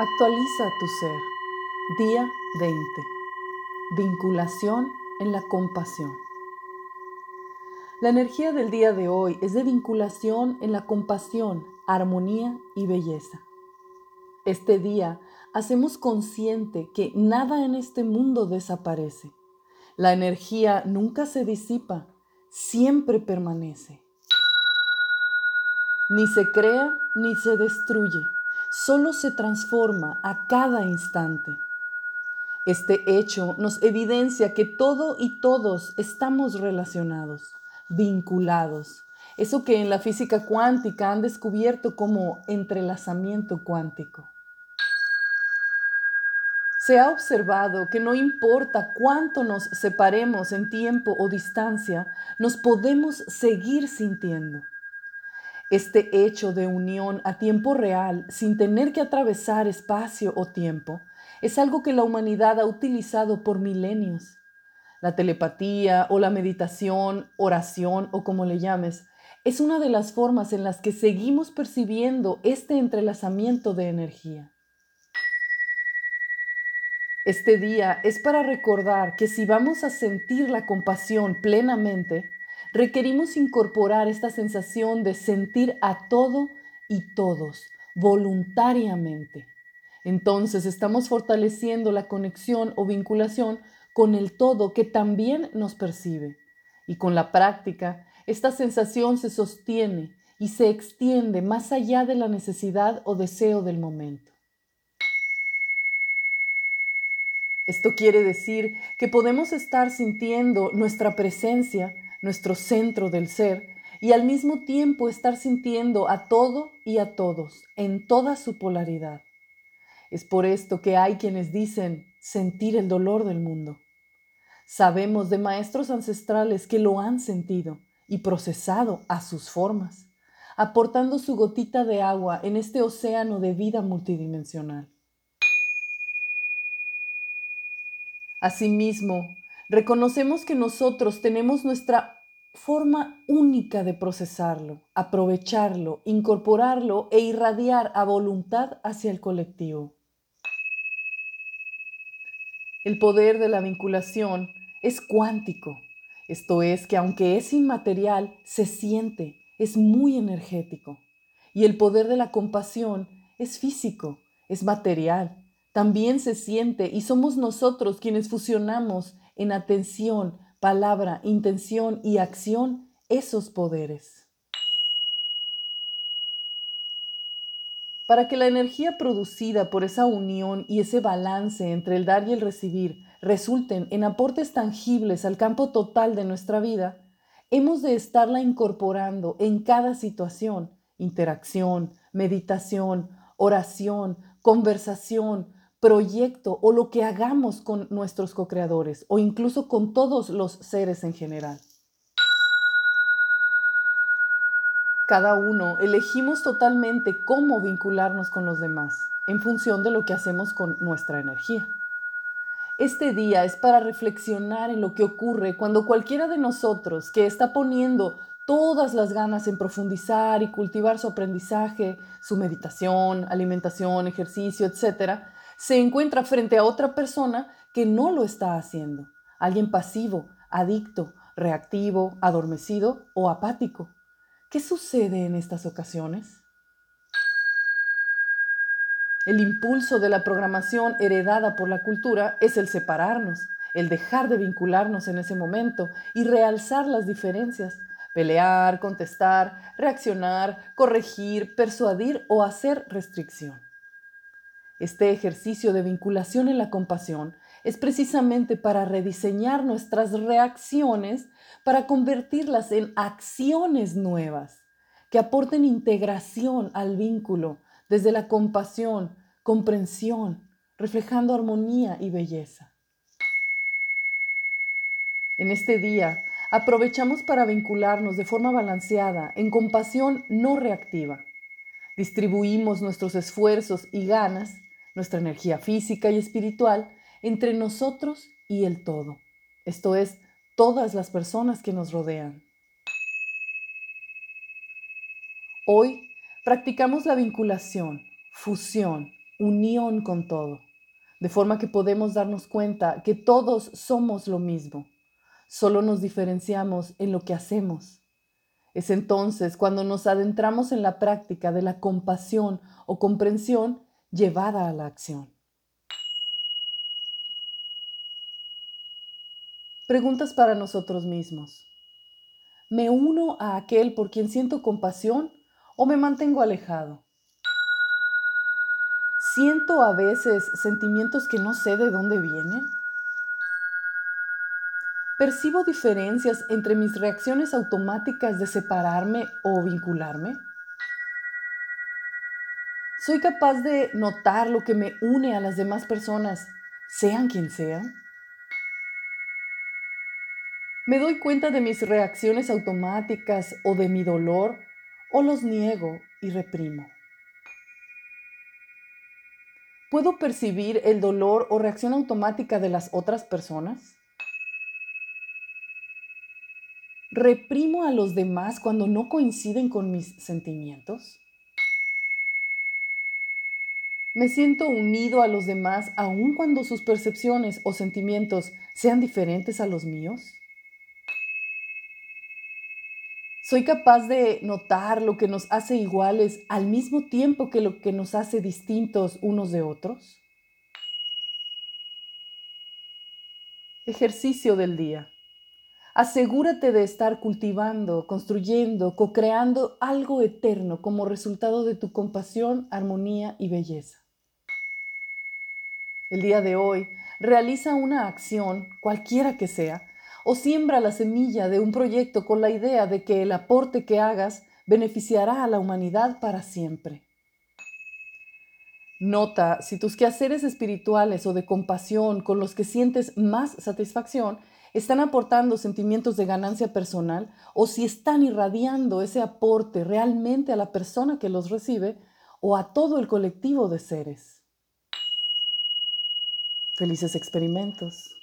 Actualiza tu ser. Día 20. Vinculación en la compasión. La energía del día de hoy es de vinculación en la compasión, armonía y belleza. Este día hacemos consciente que nada en este mundo desaparece. La energía nunca se disipa, siempre permanece. Ni se crea ni se destruye solo se transforma a cada instante. Este hecho nos evidencia que todo y todos estamos relacionados, vinculados. Eso que en la física cuántica han descubierto como entrelazamiento cuántico. Se ha observado que no importa cuánto nos separemos en tiempo o distancia, nos podemos seguir sintiendo. Este hecho de unión a tiempo real, sin tener que atravesar espacio o tiempo, es algo que la humanidad ha utilizado por milenios. La telepatía o la meditación, oración o como le llames, es una de las formas en las que seguimos percibiendo este entrelazamiento de energía. Este día es para recordar que si vamos a sentir la compasión plenamente, requerimos incorporar esta sensación de sentir a todo y todos voluntariamente. Entonces estamos fortaleciendo la conexión o vinculación con el todo que también nos percibe. Y con la práctica, esta sensación se sostiene y se extiende más allá de la necesidad o deseo del momento. Esto quiere decir que podemos estar sintiendo nuestra presencia nuestro centro del ser, y al mismo tiempo estar sintiendo a todo y a todos en toda su polaridad. Es por esto que hay quienes dicen sentir el dolor del mundo. Sabemos de maestros ancestrales que lo han sentido y procesado a sus formas, aportando su gotita de agua en este océano de vida multidimensional. Asimismo, reconocemos que nosotros tenemos nuestra forma única de procesarlo, aprovecharlo, incorporarlo e irradiar a voluntad hacia el colectivo. El poder de la vinculación es cuántico, esto es que aunque es inmaterial, se siente, es muy energético. Y el poder de la compasión es físico, es material, también se siente y somos nosotros quienes fusionamos en atención, palabra, intención y acción esos poderes. Para que la energía producida por esa unión y ese balance entre el dar y el recibir resulten en aportes tangibles al campo total de nuestra vida, hemos de estarla incorporando en cada situación, interacción, meditación, oración, conversación, proyecto o lo que hagamos con nuestros co-creadores o incluso con todos los seres en general. Cada uno elegimos totalmente cómo vincularnos con los demás en función de lo que hacemos con nuestra energía. Este día es para reflexionar en lo que ocurre cuando cualquiera de nosotros que está poniendo todas las ganas en profundizar y cultivar su aprendizaje, su meditación, alimentación, ejercicio, etc., se encuentra frente a otra persona que no lo está haciendo, alguien pasivo, adicto, reactivo, adormecido o apático. ¿Qué sucede en estas ocasiones? El impulso de la programación heredada por la cultura es el separarnos, el dejar de vincularnos en ese momento y realzar las diferencias, pelear, contestar, reaccionar, corregir, persuadir o hacer restricción. Este ejercicio de vinculación en la compasión es precisamente para rediseñar nuestras reacciones, para convertirlas en acciones nuevas que aporten integración al vínculo desde la compasión, comprensión, reflejando armonía y belleza. En este día aprovechamos para vincularnos de forma balanceada, en compasión no reactiva. Distribuimos nuestros esfuerzos y ganas nuestra energía física y espiritual entre nosotros y el todo, esto es, todas las personas que nos rodean. Hoy practicamos la vinculación, fusión, unión con todo, de forma que podemos darnos cuenta que todos somos lo mismo, solo nos diferenciamos en lo que hacemos. Es entonces cuando nos adentramos en la práctica de la compasión o comprensión llevada a la acción. Preguntas para nosotros mismos. ¿Me uno a aquel por quien siento compasión o me mantengo alejado? ¿Siento a veces sentimientos que no sé de dónde vienen? ¿Percibo diferencias entre mis reacciones automáticas de separarme o vincularme? ¿Soy capaz de notar lo que me une a las demás personas, sean quien sean? ¿Me doy cuenta de mis reacciones automáticas o de mi dolor o los niego y reprimo? ¿Puedo percibir el dolor o reacción automática de las otras personas? ¿Reprimo a los demás cuando no coinciden con mis sentimientos? ¿Me siento unido a los demás aun cuando sus percepciones o sentimientos sean diferentes a los míos? Soy capaz de notar lo que nos hace iguales al mismo tiempo que lo que nos hace distintos unos de otros. Ejercicio del día. Asegúrate de estar cultivando, construyendo, co-creando algo eterno como resultado de tu compasión, armonía y belleza. El día de hoy, realiza una acción, cualquiera que sea, o siembra la semilla de un proyecto con la idea de que el aporte que hagas beneficiará a la humanidad para siempre. Nota si tus quehaceres espirituales o de compasión con los que sientes más satisfacción están aportando sentimientos de ganancia personal o si están irradiando ese aporte realmente a la persona que los recibe o a todo el colectivo de seres. Felices experimentos.